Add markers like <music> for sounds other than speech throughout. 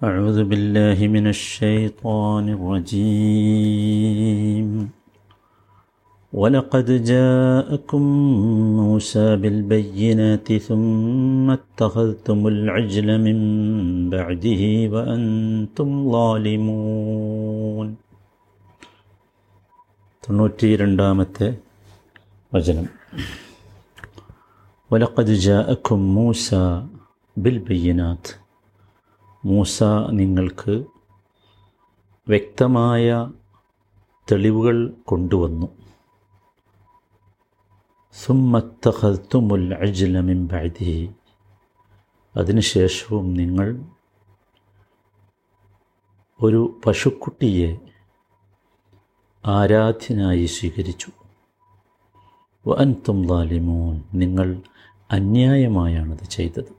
أعوذ بالله من الشيطان الرجيم ولقد جاءكم موسى بالبينات ثم اتخذتم العجل من بعده وأنتم ظالمون തൊണ്ണൂറ്റി രണ്ടാമത്തെ വചനം വലക്കത് ജാഅക്കും മൂസ ബിൽ ബയ്യനാത്ത് മൂസ നിങ്ങൾക്ക് വ്യക്തമായ തെളിവുകൾ കൊണ്ടുവന്നു. സുമ്മത്തഹത്തുമുൽ അജ്ലമിൻ ബഅദിഹി. അതിനുശേഷവും നിങ്ങൾ ഒരു പശുക്കുട്ടിയെ ആരാധ്യനായി സ്വീകരിച്ചു. വൻ തും നിങ്ങൾ അന്യായമായാണത് ചെയ്തത്.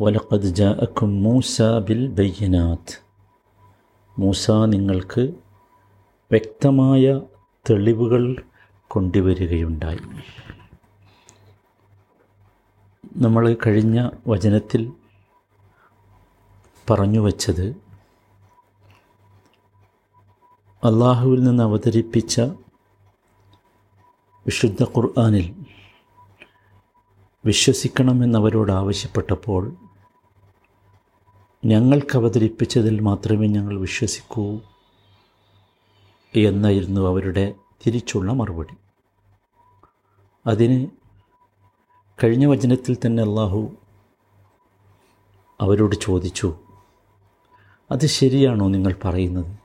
വലഖദ് ജാഅക്കും മൂസ ബിൽ ബയ്യനാത്ത്. മൂസ നിങ്ങൾക്ക് വ്യക്തമായ തെളിവുകൾ കൊണ്ടുവരികയുണ്ടായി. നമ്മൾ കഴിഞ്ഞ വചനത്തിൽ പറഞ്ഞു വച്ചത് അള്ളാഹുവിൽ നിന്ന് അവതരിപ്പിച്ച വിശുദ്ധ ഖുർആാനിൽ വിശ്വസിക്കണമെന്നവരോട് ആവശ്യപ്പെട്ടപ്പോൾ ഞങ്ങൾക്ക് അവതരിപ്പിച്ചതിൽ മാത്രമേ ഞങ്ങൾ വിശ്വസിക്കൂ എന്നായിരുന്നു അവരുടെ തിരിച്ചുള്ള മറുപടി. അതിന് കഴിഞ്ഞ വചനത്തിൽ തന്നെ അള്ളാഹു അവരോട് ചോദിച്ചു അത് ശരിയാണോ നിങ്ങൾ പറയുന്നത്?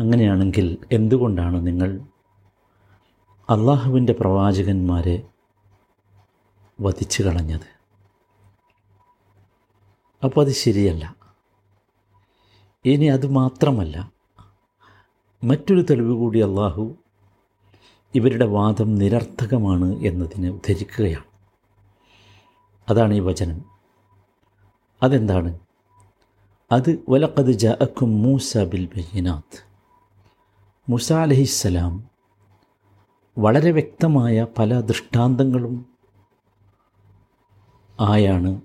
അങ്ങനെയാണെങ്കിൽ എന്തുകൊണ്ടാണ് നിങ്ങൾ അള്ളാഹുവിന്റെ പ്രവാചകന്മാരെ വധിച്ചു കളഞ്ഞത് അപ്പോൾ അത് ശരിയല്ല. ഇനി അത് മാത്രമല്ല മറ്റൊരു തെളിവ് കൂടി അള്ളാഹു ഇവരുടെ വാദം നിരർത്ഥകമാണ് എന്നതിന് ഉദ്ധരിക്കുകയാണ്. അതാണ് ഈ വചനം. അതെന്താണ്? അത് വലക്കത് ജഅക്കും മൂസ ബിൽ ബയ്യനാത്ത് മുസ അലഹിസ്സലാം വളരെ വ്യക്തമായ പല ദൃഷ്ടാന്തങ്ങളും ആയാണ്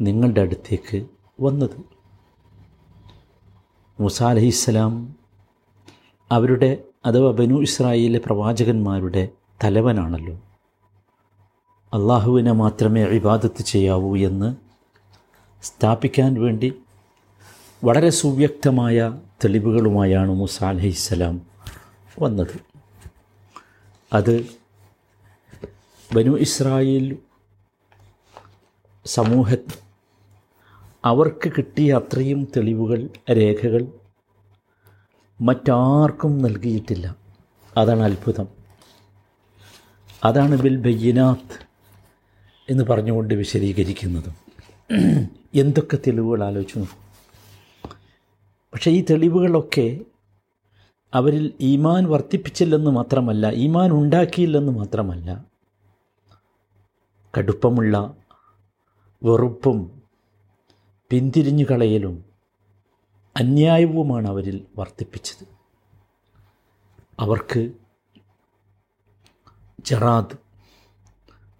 നിങ്ങളുടെ അടുത്തേക്ക് വന്നത്. മുസ അലഹിസ്സലാം അവരുടെ അഥവാ ബനു ഇസ്രായേലിലെ പ്രവാചകന്മാരുടെ തലവനാണല്ലോ. അള്ളാഹുവിനെ മാത്രമേ ഇബാദത്ത് ചെയ്യാവൂ എന്ന് സ്ഥാപിക്കാൻ വേണ്ടി വളരെ സുവ്യക്തമായ തെളിവുകളുമായാണ് മൂസ അലഹിസ്സലാം വന്നത്. അത് ബനു ഇസ്രായേൽ സമൂഹ അവർക്ക് കിട്ടിയ അത്രയും തെളിവുകൾ രേഖകൾ മറ്റാർക്കും നൽകിയിട്ടില്ല. അതാണ് അത്ഭുതം. അതാണ് ബിൽ ബയ്യനാത്ത് എന്ന് പറഞ്ഞുകൊണ്ട് വിശദീകരിക്കുന്നതും. എന്തൊക്കെ തെളിവുകൾ ആലോചിച്ചു പക്ഷേ ഈ തെളിവുകളൊക്കെ അവരിൽ ഈമാൻ വർദ്ധിപ്പിച്ചില്ലെന്ന് മാത്രമല്ല ഈമാൻ ഉണ്ടാക്കിയില്ലെന്ന് മാത്രമല്ല കടുപ്പമുള്ള വെറുപ്പും പിന്തിരിഞ്ഞു കളയലും അന്യായവുമാണ് അവരിൽ വർദ്ധിപ്പിച്ചത്. അവർക്ക് ജറാദ്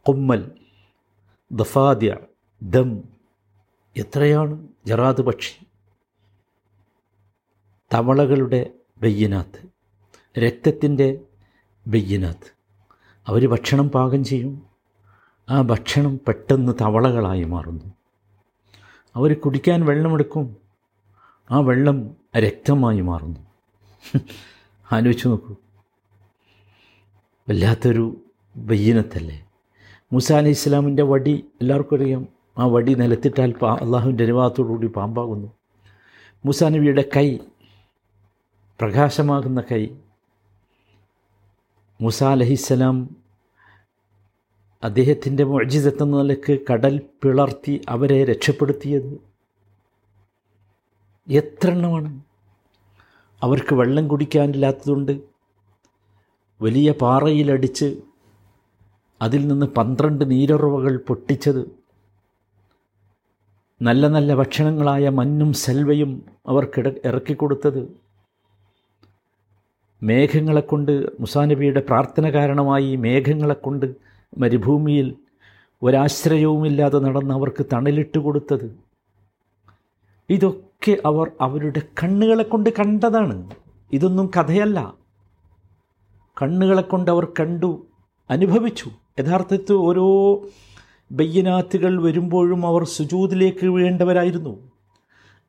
കുമ്മൽ ദഫാദ്യ ദം എത്രയാണ് ജറാദ് പക്ഷി? തവളകളുടെ ബയ്യനാത്ത് രക്തത്തിന്റെ ബയ്യനാത്ത് അവർ ഭക്ഷണം പാകം ചെയ്യും. ആ ഭക്ഷണം പെട്ടെന്ന് തവളകളായി മാറുന്നു. അവർ കുടിക്കാൻ വെള്ളമെടുക്കും ആ വെള്ളം രക്തമായി മാറുന്നു. <laughs> ആലോചിച്ച് നോക്കൂ. വല്ലാത്തൊരു ബയ്യനത്തല്ലേ. മൂസ അലി ഇസ്ലാമിന്റെ വടി എല്ലാവർക്കും അറിയാം. ആ വടി നിലത്തിട്ടാൽ പാ അള്ളാഹുവിന്റെ അനുവാദത്തോടുകൂടി പാമ്പാകുന്നു. മുസാ നബിയുടെ കൈ പ്രകാശമാകുന്ന കൈ മൂസ അലഹിസ്സലാം അദ്ദേഹത്തിന്റെ മൊഴിജിതെത്തുന്ന നിലയ്ക്ക് കടൽ പിളർത്തി അവരെ രക്ഷപ്പെടുത്തിയത്. എത്ര എണ്ണമാണ്? അവർക്ക് വെള്ളം കുടിക്കാനില്ലാത്തതുകൊണ്ട് വലിയ പാറയിലടിച്ച് അതിൽ നിന്ന് പന്ത്രണ്ട് നീരുറവകൾ പൊട്ടിച്ചത്. നല്ല നല്ല ഭക്ഷണങ്ങളായ മഞ്ഞും സെൽവയും അവർക്കിട ഇറക്കിക്കൊടുത്തത്. മേഘങ്ങളെക്കൊണ്ട് മുസാനബിയുടെ പ്രാർത്ഥന കാരണമായി മേഘങ്ങളെ കൊണ്ട് മരുഭൂമിയിൽ ഒരാശ്രയവുമില്ലാതെ നടന്ന് അവർക്ക് തണലിട്ട് കൊടുത്തത്. ഇതൊക്കെ അവർ അവരുടെ കണ്ണുകളെ കൊണ്ട് കണ്ടതാണ്. ഇതൊന്നും കഥയല്ല. കണ്ണുകളെ കൊണ്ട് അവർ കണ്ടു അനുഭവിച്ചു. യഥാർത്ഥത്തിൽ ഓരോ ബയ്യനാത്തുകൾ വരുമ്പോഴും അവർ സുജൂതിലേക്ക് വീഴേണ്ടവരായിരുന്നു.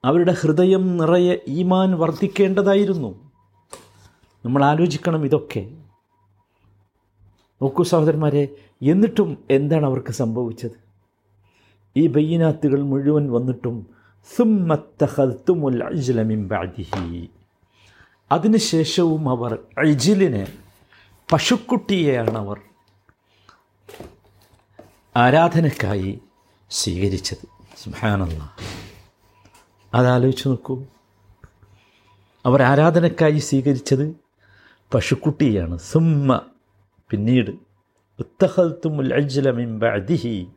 അവരുടെ ഹൃദയം നിറയെ ഈമാൻ വർദ്ധിക്കേണ്ടതായിരുന്നു. നമ്മൾ ആലോചിക്കണം ഇതൊക്കെ. നോക്കൂ സഹോദരന്മാരെ എന്നിട്ടും എന്താണ് അവർക്ക് സംഭവിച്ചത്? ഈ ബയ്യനാത്തുകൾ മുഴുവൻ വന്നിട്ടും സുമ്മത്തഹൽത്തുമുൽ അജ്ലമിൻ ബാദിഹി അതിനുശേഷവും അവർ അജിലിനെ പശുക്കുട്ടിയെയാണ് അവർ ആരാധനക്കായി സ്വീകരിച്ചത്. സുഹാനല്ല അതാലോചിച്ച് നോക്കൂ. അവർ ആരാധനക്കായി സ്വീകരിച്ചത് പശുക്കുട്ടിയാണ് സുമ്മ പിന്നീട് ഇത്തഹൽത്തുമുൽ അജ്ലമിൻ ബഅദിഹി.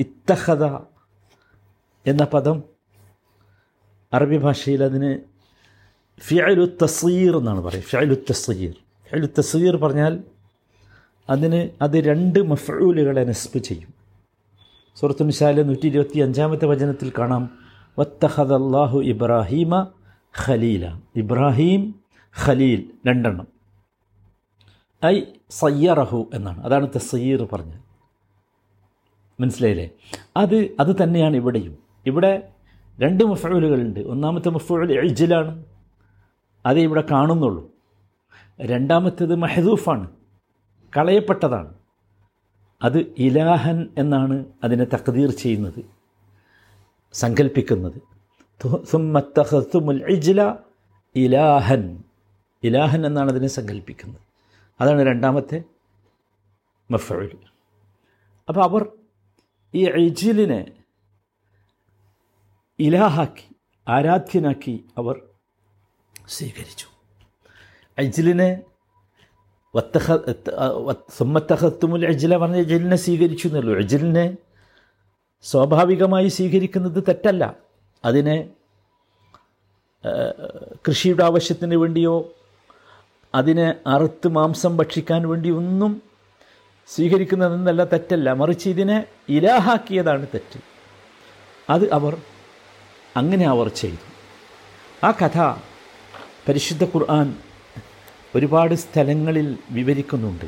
ഇത്തഹദ എന്ന പദം അറബി ഭാഷയിൽ അതിന് ഫിയലു തസീർ എന്നാണ് പറയുക. ഫിയലു തസീർ ഫിയലു തസീർ പറഞ്ഞാൽ അതിന് അത് രണ്ട് മഫൂലുകളെ നസ്ബ് ചെയ്യും. സുഹൃത്തു നിസാലെ നൂറ്റി ഇരുപത്തി അഞ്ചാമത്തെ വചനത്തിൽ കാണാം. വത്തഹദ് അള്ളാഹു ഇബ്രാഹീമ ഖലീല. ഇബ്രാഹീം ഖലീൽ. രണ്ടെണ്ണം. ഐ സയ്യറഹു എന്നാണ്. അതാണ് തസയ്യീർ പറഞ്ഞത്. മനസ്സിലായില്ലേ? അത് അത് തന്നെയാണ് ഇവിടെയും. ഇവിടെ രണ്ട് മഫൂലുകളുണ്ട് ഒന്നാമത്തെ മഫൂൽ എഴുജിലാണ് അതേ ഇവിടെ കാണുന്നുള്ളൂ. രണ്ടാമത്തേത് മെഹദൂഫാണ്. കളയപ്പെട്ടതാണ്. അത് ഇലാഹൻ എന്നാണ് അതിനെ തക്തീർ ചെയ്യുന്നത്. സങ്കല്പിക്കുന്നത് ഇജ്ല ഇലാഹൻ. ഇലാഹൻ എന്നാണ് അതിനെ സങ്കല്പിക്കുന്നത് അതാണ് രണ്ടാമത്തെ മഫഴി അപ്പോൾ അവർ ഈ ഇജിലിനെ ഇലാഹാക്കി ആരാധ്യനാക്കി അവർ സ്വീകരിച്ചു. അജിലിനെ സുമ്മത്തഹത്തുമുൽ അജില പറഞ്ഞ അജിലിനെ സ്വീകരിച്ചു എന്നുള്ളൂ. അജിലിനെ സ്വാഭാവികമായി സ്വീകരിക്കുന്നത് തെറ്റല്ല. അതിനെ കൃഷിയുടെ ആവശ്യത്തിന് വേണ്ടിയോ അതിനെ അറുത്ത് മാംസം ഭക്ഷിക്കാൻ വേണ്ടി ഒന്നും സ്വീകരിക്കുന്നതെന്നല്ല തെറ്റല്ല. മറിച്ച് ഇതിനെ ഇലാഹാക്കിയതാണ് തെറ്റ്. അത് അവർ അങ്ങനെ അവർ ചെയ്തു. ആ കഥ പരിശുദ്ധ ഖുർആൻ ഒരുപാട് സ്ഥലങ്ങളിൽ വിവരിക്കുന്നുണ്ട്.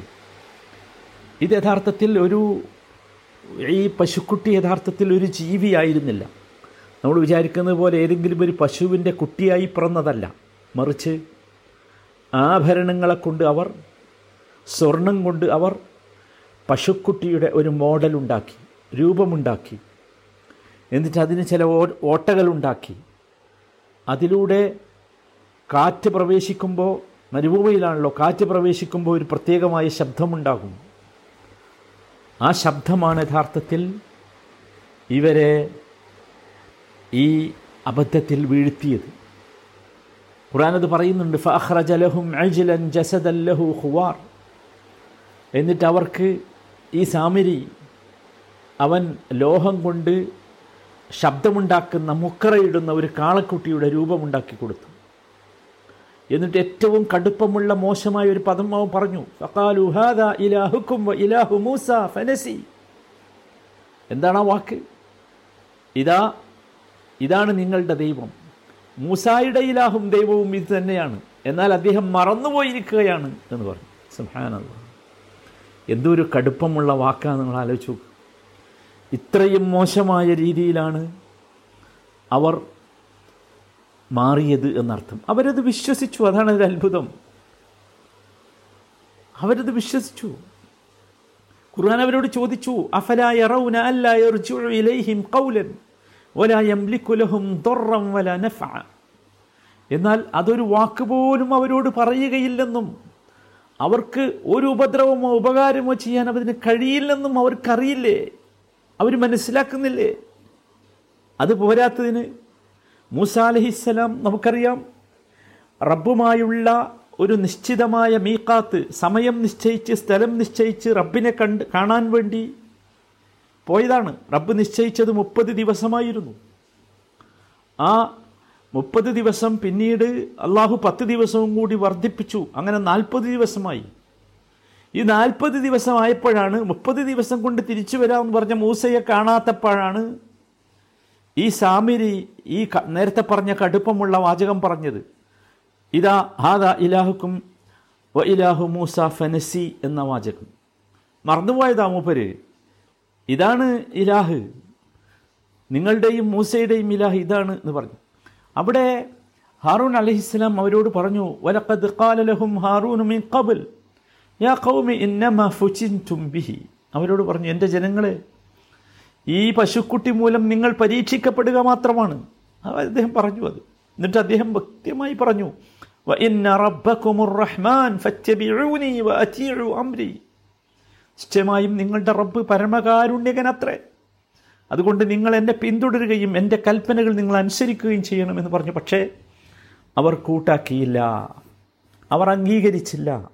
ഇത് യഥാർത്ഥത്തിൽ ഒരു ഈ പശുക്കുട്ടി യഥാർത്ഥത്തിൽ ഒരു ജീവിയായിരുന്നില്ല. നമ്മൾ വിചാരിക്കുന്നത് പോലെ ഏതെങ്കിലും ഒരു പശുവിന്റെ കുട്ടിയായി പിറന്നതല്ല. മറിച്ച് ആഭരണങ്ങളെ കൊണ്ട് അവർ സ്വർണം കൊണ്ട് അവർ പശുക്കുട്ടിയുടെ ഒരു മോഡലുണ്ടാക്കി രൂപമുണ്ടാക്കി. എന്നിട്ട് അതിന് ചില ഓട്ടകളുണ്ടാക്കി അതിലൂടെ കാറ്റ് പ്രവേശിക്കുമ്പോൾ മരുഭൂമിയിലാണല്ലോ കാറ്റ് പ്രവേശിക്കുമ്പോൾ ഒരു പ്രത്യേകമായ ശബ്ദമുണ്ടാകും. ആ ശബ്ദമാണ് യഥാർത്ഥത്തിൽ ഇവരെ ഈ അബദ്ധത്തിൽ വീഴ്ത്തിയത്. ഖുറാനത് പറയുന്നുണ്ട് ഫഹ്റജലഹും അജ്ലൻ ജസദല്ലഹു ഖുവാർ. എന്നിട്ട് അവർക്ക് ഈ സാമിരി അവൻ ലോഹം കൊണ്ട് ശബ്ദമുണ്ടാക്കുന്ന മുക്കറയിടുന്ന ഒരു കാളക്കുട്ടിയുടെ രൂപമുണ്ടാക്കി കൊടുത്തു. എന്നിട്ട് ഏറ്റവും കടുപ്പമുള്ള മോശമായ ഒരു പദം അവൻ പറഞ്ഞു ഇലാഹുക്കും ഇലാഹു മൂസ ഫനസി. എന്താണ് ആ വാക്ക്? ഇതാ ഇതാണ് നിങ്ങളുടെ ദൈവം. മൂസായുടെ ഇലാഹും ദൈവവും ഇത് തന്നെയാണ്. എന്നാൽ അദ്ദേഹം മറന്നുപോയിരിക്കുകയാണ് എന്ന് പറഞ്ഞു. സുഹാനല്ല എന്തൊരു കടുപ്പമുള്ള വാക്കാണ് നിങ്ങൾ ആലോചിച്ചു ഇത്രയും മോശമായ രീതിയിലാണ് അവർ മാറിയത് എന്നർത്ഥം. അവരത് വിശ്വസിച്ചു. അതാണ് ഒരു അത്ഭുതം. അവരത് വിശ്വസിച്ചു. ഖുർആൻ അവരോട് ചോദിച്ചു അഫലായ യറൗന അല്ലാ ഇലൈഹിം ഖൗലൻ? വലാ എന്നാൽ അതൊരു വാക്ക് പോലും അവരോട് പറയുകയില്ലെന്നും അവർക്ക് ഒരു ഉപദ്രവമോ ഉപകാരമോ ചെയ്യാൻ അതിന് കഴിയില്ലെന്നും അവർക്കറിയില്ലേ? അവർ മനസ്സിലാക്കുന്നില്ലേ? അത് പോരാത്തതിന് മൂസ അലഹിസ്സലാം നമുക്കറിയാം റബ്ബുമായുള്ള ഒരു നിശ്ചിതമായ മീക്കാത്ത് സമയം നിശ്ചയിച്ച് സ്ഥലം നിശ്ചയിച്ച് റബ്ബിനെ കണ്ട് കാണാൻ വേണ്ടി പോയതാണ്. റബ്ബ് നിശ്ചയിച്ചത് മുപ്പത് ദിവസമായിരുന്നു. ആ മുപ്പത് ദിവസം പിന്നീട് അള്ളാഹു പത്ത് ദിവസവും കൂടി വർദ്ധിപ്പിച്ചു. അങ്ങനെ നാൽപ്പത് ദിവസമായി. ഈ നാൽപ്പത് ദിവസമായപ്പോഴാണ് മുപ്പത് ദിവസം കൊണ്ട് തിരിച്ചു വരാമെന്ന് പറഞ്ഞ മൂസയെ കാണാത്തപ്പോഴാണ് ഈ സാമിരി ഈ നേരത്തെ പറഞ്ഞ കടുപ്പമുള്ള വാചകം പറഞ്ഞത്. ഇതാ ഹാദ ഇലാഹുക്കും വ ഇലാഹു മൂസ ഫനസി എന്ന വാചകം. മറന്നുപോയതാ മൂപ്പര്. ഇതാണ് ഇലാഹ്. നിങ്ങളുടെയും മൂസയുടെയും ഇലാഹ് ഇതാണ് എന്ന് പറഞ്ഞു. അവിടെ ഹാറൂൺ അലഹിസ്ലാം അവരോട് പറഞ്ഞു വലഖദ് കാലലഹും ഹാറൂൻ മിൻ ഖബൽ. യാ ഖൗമി ഇന്നമ ഫുചിൻ ബിഹി. അവരോട് പറഞ്ഞു എന്റെ ജനങ്ങളെ ഈ പശുക്കുട്ടി മൂലം നിങ്ങൾ പരീക്ഷിക്കപ്പെടുക മാത്രമാണ്. അദ്ദേഹം പറഞ്ഞു അത്. എന്നിട്ട് അദ്ദേഹം വ്യക്തമായി പറഞ്ഞു വ ഇന്ന റബ്ബക്കുമുർ റഹ്മാൻ ഫറ്റബിഊനി വ അതീഉ അംരി. നിശ്ചയമായും നിങ്ങളുടെ റബ്ബ് പരമകാരുണ്യകനത്രേ. അതുകൊണ്ട് നിങ്ങൾ എന്റെ പിന്തുടരുകയും എന്റെ കൽപ്പനകൾ നിങ്ങൾ അനുസരിക്കുകയും ചെയ്യണമെന്ന് പറഞ്ഞു. പക്ഷേ അവർ കൂട്ടാക്കിയില്ല. അവർ അംഗീകരിച്ചില്ല.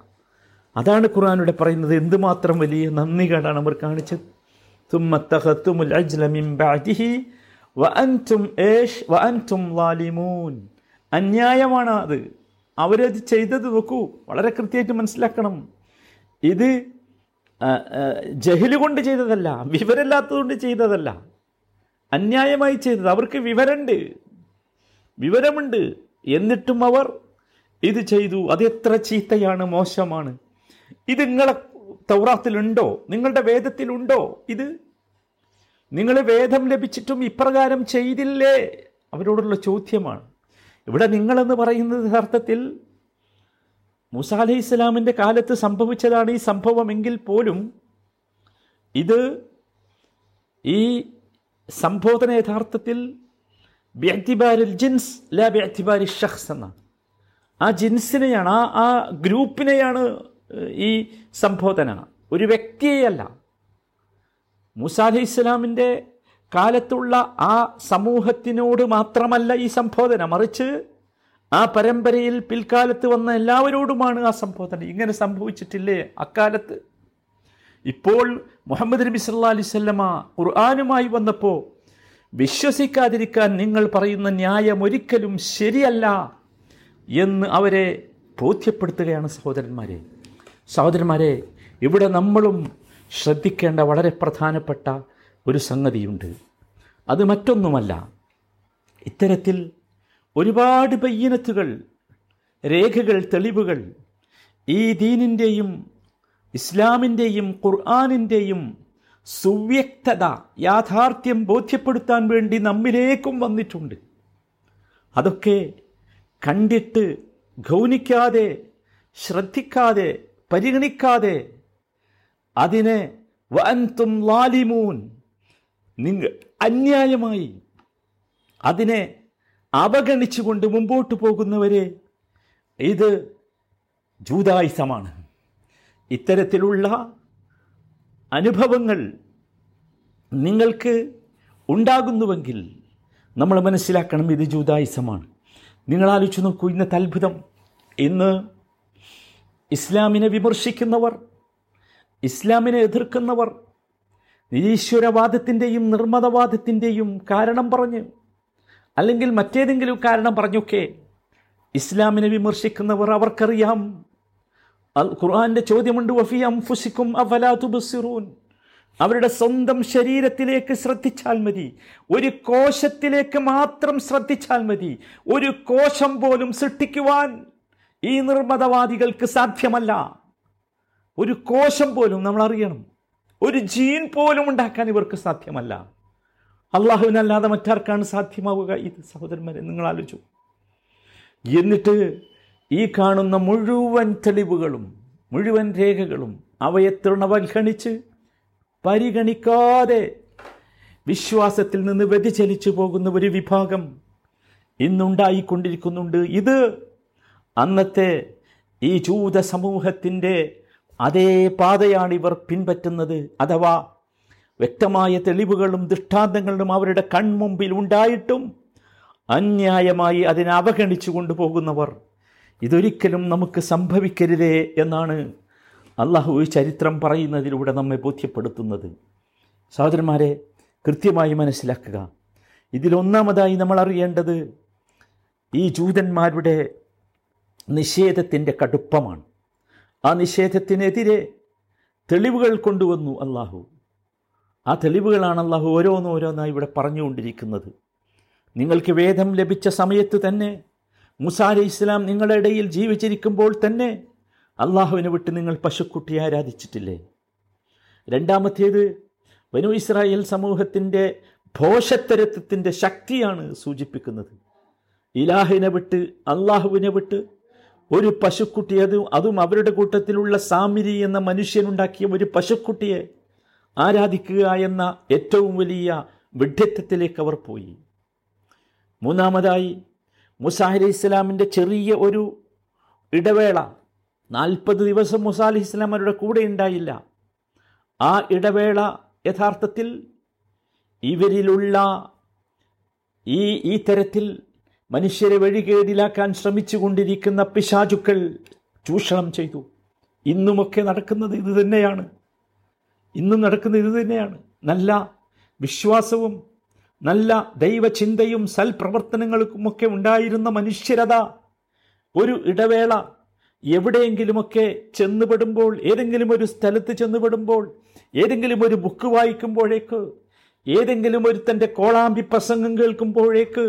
അതാണ് ഖുർആാനിവിടെ പറയുന്നത്. എന്തുമാത്രം വലിയ നന്ദി കേടാണ് അവർ കാണിച്ചത്. തുമ്മത്തഹത്തുമുൽ അന്യായമാണ് അത് അവരത് ചെയ്തത് നോക്കൂ. വളരെ കൃത്യമായിട്ട് മനസ്സിലാക്കണം. ഇത് ജഹിൽ കൊണ്ട് ചെയ്തതല്ല വിവരമില്ലാത്തതുകൊണ്ട് ചെയ്തതല്ല. അന്യായമായി ചെയ്തത്. അവർക്ക് വിവരമുണ്ട് വിവരമുണ്ട്. എന്നിട്ടും അവർ ഇത് ചെയ്തു. അത് എത്ര ചീത്തയാണ് മോശമാണ്. ഇത് നിങ്ങളെ തൗറാത്തിലുണ്ടോ? നിങ്ങളുടെ വേദത്തിലുണ്ടോ? ഇത് നിങ്ങൾ വേദം ലഭിച്ചിട്ടും ഇപ്രകാരം ചെയ്തില്ലേ? അവരോടുള്ള ചോദ്യമാണ്. ഇവിടെ നിങ്ങളെന്ന് പറയുന്നത് യഥാർത്ഥത്തിൽ മൂസ അലൈഹി ഇസ്ലാമിന്റെ കാലത്ത് സംഭവിച്ചതാണ് ഈ സംഭവമെങ്കിൽ പോലും ഇത് ഈ സംബോധന യഥാർത്ഥത്തിൽ ബിഅ്തിബാരിൽ ജിൻസ് ലാ ബിഅ്തിബാരി ഷഖ്സ് എന്നാണ്. ആ ജിൻസിനെയാണ് ആ ആ ഗ്രൂപ്പിനെയാണ് ഈ സംബോധന. ഒരു വ്യക്തിയെയല്ല. മൂസ അലൈഹി ഇസ്ലാമിന്റെ കാലത്തുള്ള ആ സമൂഹത്തിനോട് മാത്രമല്ല ഈ സംബോധന. മറിച്ച് ആ പരമ്പരയിൽ പിൽക്കാലത്ത് വന്ന എല്ലാവരോടുമാണ് ആ സംബോധന. ഇങ്ങനെ സംഭവിച്ചിട്ടില്ലേ അക്കാലത്ത്? ഇപ്പോൾ മുഹമ്മദ് നബി സല്ലാ അലിസ്വല്ലമ ഖുർആാനുമായി വന്നപ്പോൾ വിശ്വസിക്കാതിരിക്കാൻ നിങ്ങൾ പറയുന്ന ന്യായം ഒരിക്കലും ശരിയല്ല എന്ന് അവരെ ബോധ്യപ്പെടുത്തുകയാണ് സഹോദരന്മാരെ. സഹോദരന്മാരെ ഇവിടെ നമ്മളും ശ്രദ്ധിക്കേണ്ട വളരെ പ്രധാനപ്പെട്ട ഒരു സംഗതിയുണ്ട്. അത് മറ്റൊന്നുമല്ല. ഇത്തരത്തിൽ ഒരുപാട് ബയ്യനത്തുകൾ രേഖകൾ തെളിവുകൾ ഈ ദീനിന്റെയും ഇസ്ലാമിന്റെയും ഖുർആാനിന്റെയും സുവ്യക്തത യാഥാർത്ഥ്യം ബോധ്യപ്പെടുത്താൻ വേണ്ടി നമ്മിലേക്കും വന്നിട്ടുണ്ട്. അതൊക്കെ കണ്ടിട്ട് ഗൗനിക്കാതെ ശ്രദ്ധിക്കാതെ പരിഗണിക്കാതെ അതിനെ വൻതും ലാലിമൂൻ നിങ്ങൾ അന്യായമായി അതിനെ അവഗണിച്ചുകൊണ്ട് മുമ്പോട്ട് പോകുന്നവരെ ഇത് ജൂതായുസമാണ്. ഇത്തരത്തിലുള്ള അനുഭവങ്ങൾ നിങ്ങൾക്ക് ഉണ്ടാകുന്നുവെങ്കിൽ നമ്മൾ മനസ്സിലാക്കണം ഇത് ജൂതായുസമാണ്. നിങ്ങൾ ആലോചിച്ച് നോക്കൂ ഇന്നത്തെ അത്ഭുതം. ഇന്ന് ഇസ്ലാമിനെ വിമർശിക്കുന്നവർ ഇസ്ലാമിനെ എതിർക്കുന്നവർ നിരീശ്വരവാദത്തിന്റെയും നിർമ്മതവാദത്തിന്റെയും കാരണം പറഞ്ഞ് അല്ലെങ്കിൽ മറ്റേതെങ്കിലും കാരണം പറഞ്ഞൊക്കെ ഇസ്ലാമിനെ വിമർശിക്കുന്നവർ അവർക്കറിയാം. അൽ ഖുർആാന്റെ ചോദ്യമുണ്ട് വഫിയം ഫുസിക്കും അവലാ തുബസിറൂൻ? അവരുടെ സ്വന്തം ശരീരത്തിലേക്ക് ശ്രദ്ധിച്ചാൽ മതി. ഒരു കോശത്തിലേക്ക് മാത്രം ശ്രദ്ധിച്ചാൽ മതി. ഒരു കോശം പോലും സൃഷ്ടിക്കുവാൻ ഈ നിർമ്മതവാദികൾക്ക് സാധ്യമല്ല. ഒരു കോശം പോലും നമ്മൾ അറിയണം ഒരു ജീൻ പോലും ഉണ്ടാക്കാൻ ഇവർക്ക് സാധ്യമല്ല. അള്ളാഹുവിനല്ലാതെ മറ്റാർക്കാണ് സാധ്യമാവുക? ഇത് സഹോദരന്മാരെ നിങ്ങൾ ആലോചിച്ചു. എന്നിട്ട് ഈ കാണുന്ന മുഴുവൻ തെളിവുകളും മുഴുവൻ രേഖകളും അവയെ തൃണവൽഗണിച്ച് പരിഗണിക്കാതെ വിശ്വാസത്തിൽ നിന്ന് വ്യതിചലിച്ചു പോകുന്ന ഒരു വിഭാഗം ഇന്നുണ്ടായിക്കൊണ്ടിരിക്കുന്നുണ്ട്. ഇത് അന്നത്തെ ഈ ജൂത സമൂഹത്തിന്റെ അതേ പാതയാണ് ഇവർ പിൻപറ്റുന്നത്. അഥവാ വ്യക്തമായ തെളിവുകളും ദൃഷ്ടാന്തങ്ങളും അവരുടെ കൺമുമ്പിൽ ഉണ്ടായിട്ടും അന്യായമായി അതിനെ അവഗണിച്ചു കൊണ്ടുപോകുന്നവർ ഇതൊരിക്കലും നമുക്ക് സംഭവിക്കരുതേ എന്നാണ് അള്ളാഹു ഈ ചരിത്രം പറയുന്നതിലൂടെ നമ്മെ ബോധ്യപ്പെടുത്തുന്നത്. സഹോദരന്മാരെ കൃത്യമായി മനസ്സിലാക്കുക. ഇതിലൊന്നാമതായി നമ്മൾ അറിയേണ്ടത് ഈ ജൂതന്മാരുടെ നിഷേധത്തിന്റെ കടുപ്പമാണ്. ആ നിഷേധത്തിനെതിരെ തെളിവുകൾ കൊണ്ടുവന്നു അള്ളാഹു ആ തെളിവുകളാണ് അള്ളാഹു ഓരോന്നും ഓരോന്നായി ഇവിടെ പറഞ്ഞുകൊണ്ടിരിക്കുന്നത്. നിങ്ങൾക്ക് വേദം ലഭിച്ച സമയത്ത് തന്നെ മുസാ ഇസ്ലാം നിങ്ങളുടെ ഇടയിൽ ജീവിച്ചിരിക്കുമ്പോൾ തന്നെ അള്ളാഹുവിനെ വിട്ട് നിങ്ങൾ പശുക്കുട്ടിയെ ആരാധിച്ചിട്ടില്ലേ? രണ്ടാമത്തേത് ബനു ഇസ്രായേൽ സമൂഹത്തിന്റെ ഭോഷത്തരത്വത്തിന്റെ ശക്തിയാണ് സൂചിപ്പിക്കുന്നത്. ഇലാഹിനെ വിട്ട് അള്ളാഹുവിനെ വിട്ട് ഒരു പശുക്കുട്ടി അതും അതും അവരുടെ കൂട്ടത്തിലുള്ള സാമിരി എന്ന മനുഷ്യനുണ്ടാക്കിയ ഒരു പശുക്കുട്ടിയെ ആരാധിക്കുക എന്ന ഏറ്റവും വലിയ വിഡ്ഢിത്തത്തിലേക്ക് അവർ പോയി. മൂന്നാമതായി മുസാ ഇസ്ലാമിന്റെ ചെറിയ ഒരു ഇടവേള നാൽപ്പത് ദിവസം മുസാ അലി ഇസ്ലാം അവരുടെ കൂടെ ഉണ്ടായില്ല. ആ ഇടവേള യഥാർത്ഥത്തിൽ ഇവരിലുള്ള ഈ ഈ തരത്തിൽ മനുഷ്യരെ വഴികേടിലാക്കാൻ ശ്രമിച്ചു കൊണ്ടിരിക്കുന്ന പിശാചുക്കൾ ചൂഷണം ചെയ്തു. ഇന്നുമൊക്കെ നടക്കുന്നത് ഇത് തന്നെയാണ്. ഇന്നും നടക്കുന്ന ഇത് തന്നെയാണ്. നല്ല വിശ്വാസവും നല്ല ദൈവചിന്തയും സൽപ്രവർത്തനങ്ങൾക്കുമൊക്കെ ഉണ്ടായിരുന്ന മനുഷ്യരത ഒരു ഇടവേള എവിടെയെങ്കിലുമൊക്കെ ചെന്നുപെടുമ്പോൾ ഏതെങ്കിലും ഒരു സ്ഥലത്ത് ചെന്നുപെടുമ്പോൾ ഏതെങ്കിലും ഒരു ബുക്ക് വായിക്കുമ്പോഴേക്ക് ഏതെങ്കിലും ഒരു തന്റെ കോളാമ്പി പ്രസംഗം കേൾക്കുമ്പോഴേക്ക്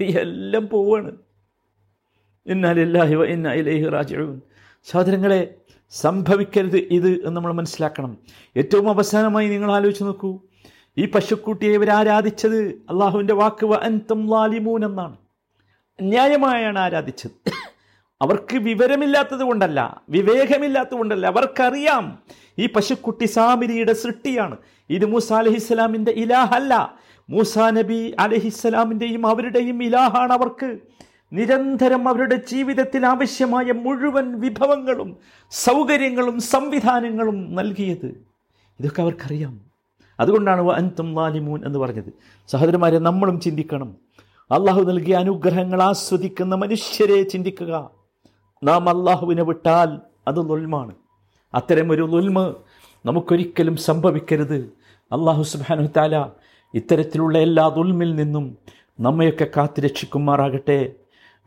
എല്ലാം പോവാണ്. ഇന്നാലില്ലാഹി ഇന്ന ഇലൈഹി റാജിഊൻ. സഹോദരങ്ങളെ സംഭവിക്കരുത് ഇത് എന്ന് നമ്മൾ മനസ്സിലാക്കണം. ഏറ്റവും അവസാനമായി നിങ്ങൾ ആലോചിച്ച് നോക്കൂ. ഈ പശുക്കുട്ടിയെ ഇവർ ആരാധിച്ചത്? അള്ളാഹുവിന്റെ വാക്ക് അൻതും ലാലിമൂൻ എന്നാണ്. അന്യായമായാണ് ആരാധിച്ചത്. അവർക്ക് വിവരമില്ലാത്തത് കൊണ്ടല്ല വിവേകമില്ലാത്തത് കൊണ്ടല്ല അവർക്കറിയാം ഈ പശുക്കുട്ടി സാമിരിയുടെ സൃഷ്ടിയാണ്. ഇത് മൂസ അലഹിസ്സലാമിന്റെ ഇലാഹല്ല. മൂസ നബി അലഹിസ്സലാമിന്റെയും അവരുടെയും ഇലാഹാണ് അവർക്ക്. നിരന്തരം അവരുടെ ജീവിതത്തിൽ ആവശ്യമായ മുഴുവൻ വിഭവങ്ങളും സൗകര്യങ്ങളും സംവിധാനങ്ങളും നൽകിയത്. ഇതൊക്കെ അവർക്കറിയാം. അതുകൊണ്ടാണ് അൻതും ലാലിമൂൻ എന്ന് പറഞ്ഞത്. സഹോദരന്മാരെ നമ്മളും ചിന്തിക്കണം. അള്ളാഹു നൽകിയ അനുഗ്രഹങ്ങൾ ആസ്വദിക്കുന്ന മനുഷ്യരെ ചിന്തിക്കുക. നാം അള്ളാഹുവിനെ വിട്ടാൽ അത് ലുൽമാണ് അത്തരമൊരു ലുൽമ് നമുക്കൊരിക്കലും സംഭവിക്കരുത്. അള്ളാഹു സുബാനു താല ഇത്തരത്തിലുള്ള എല്ലാ ദുൽമിൽ നിന്നും നമ്മയൊക്കെ കാത്തുരക്ഷിക്കുമാറാകട്ടെ.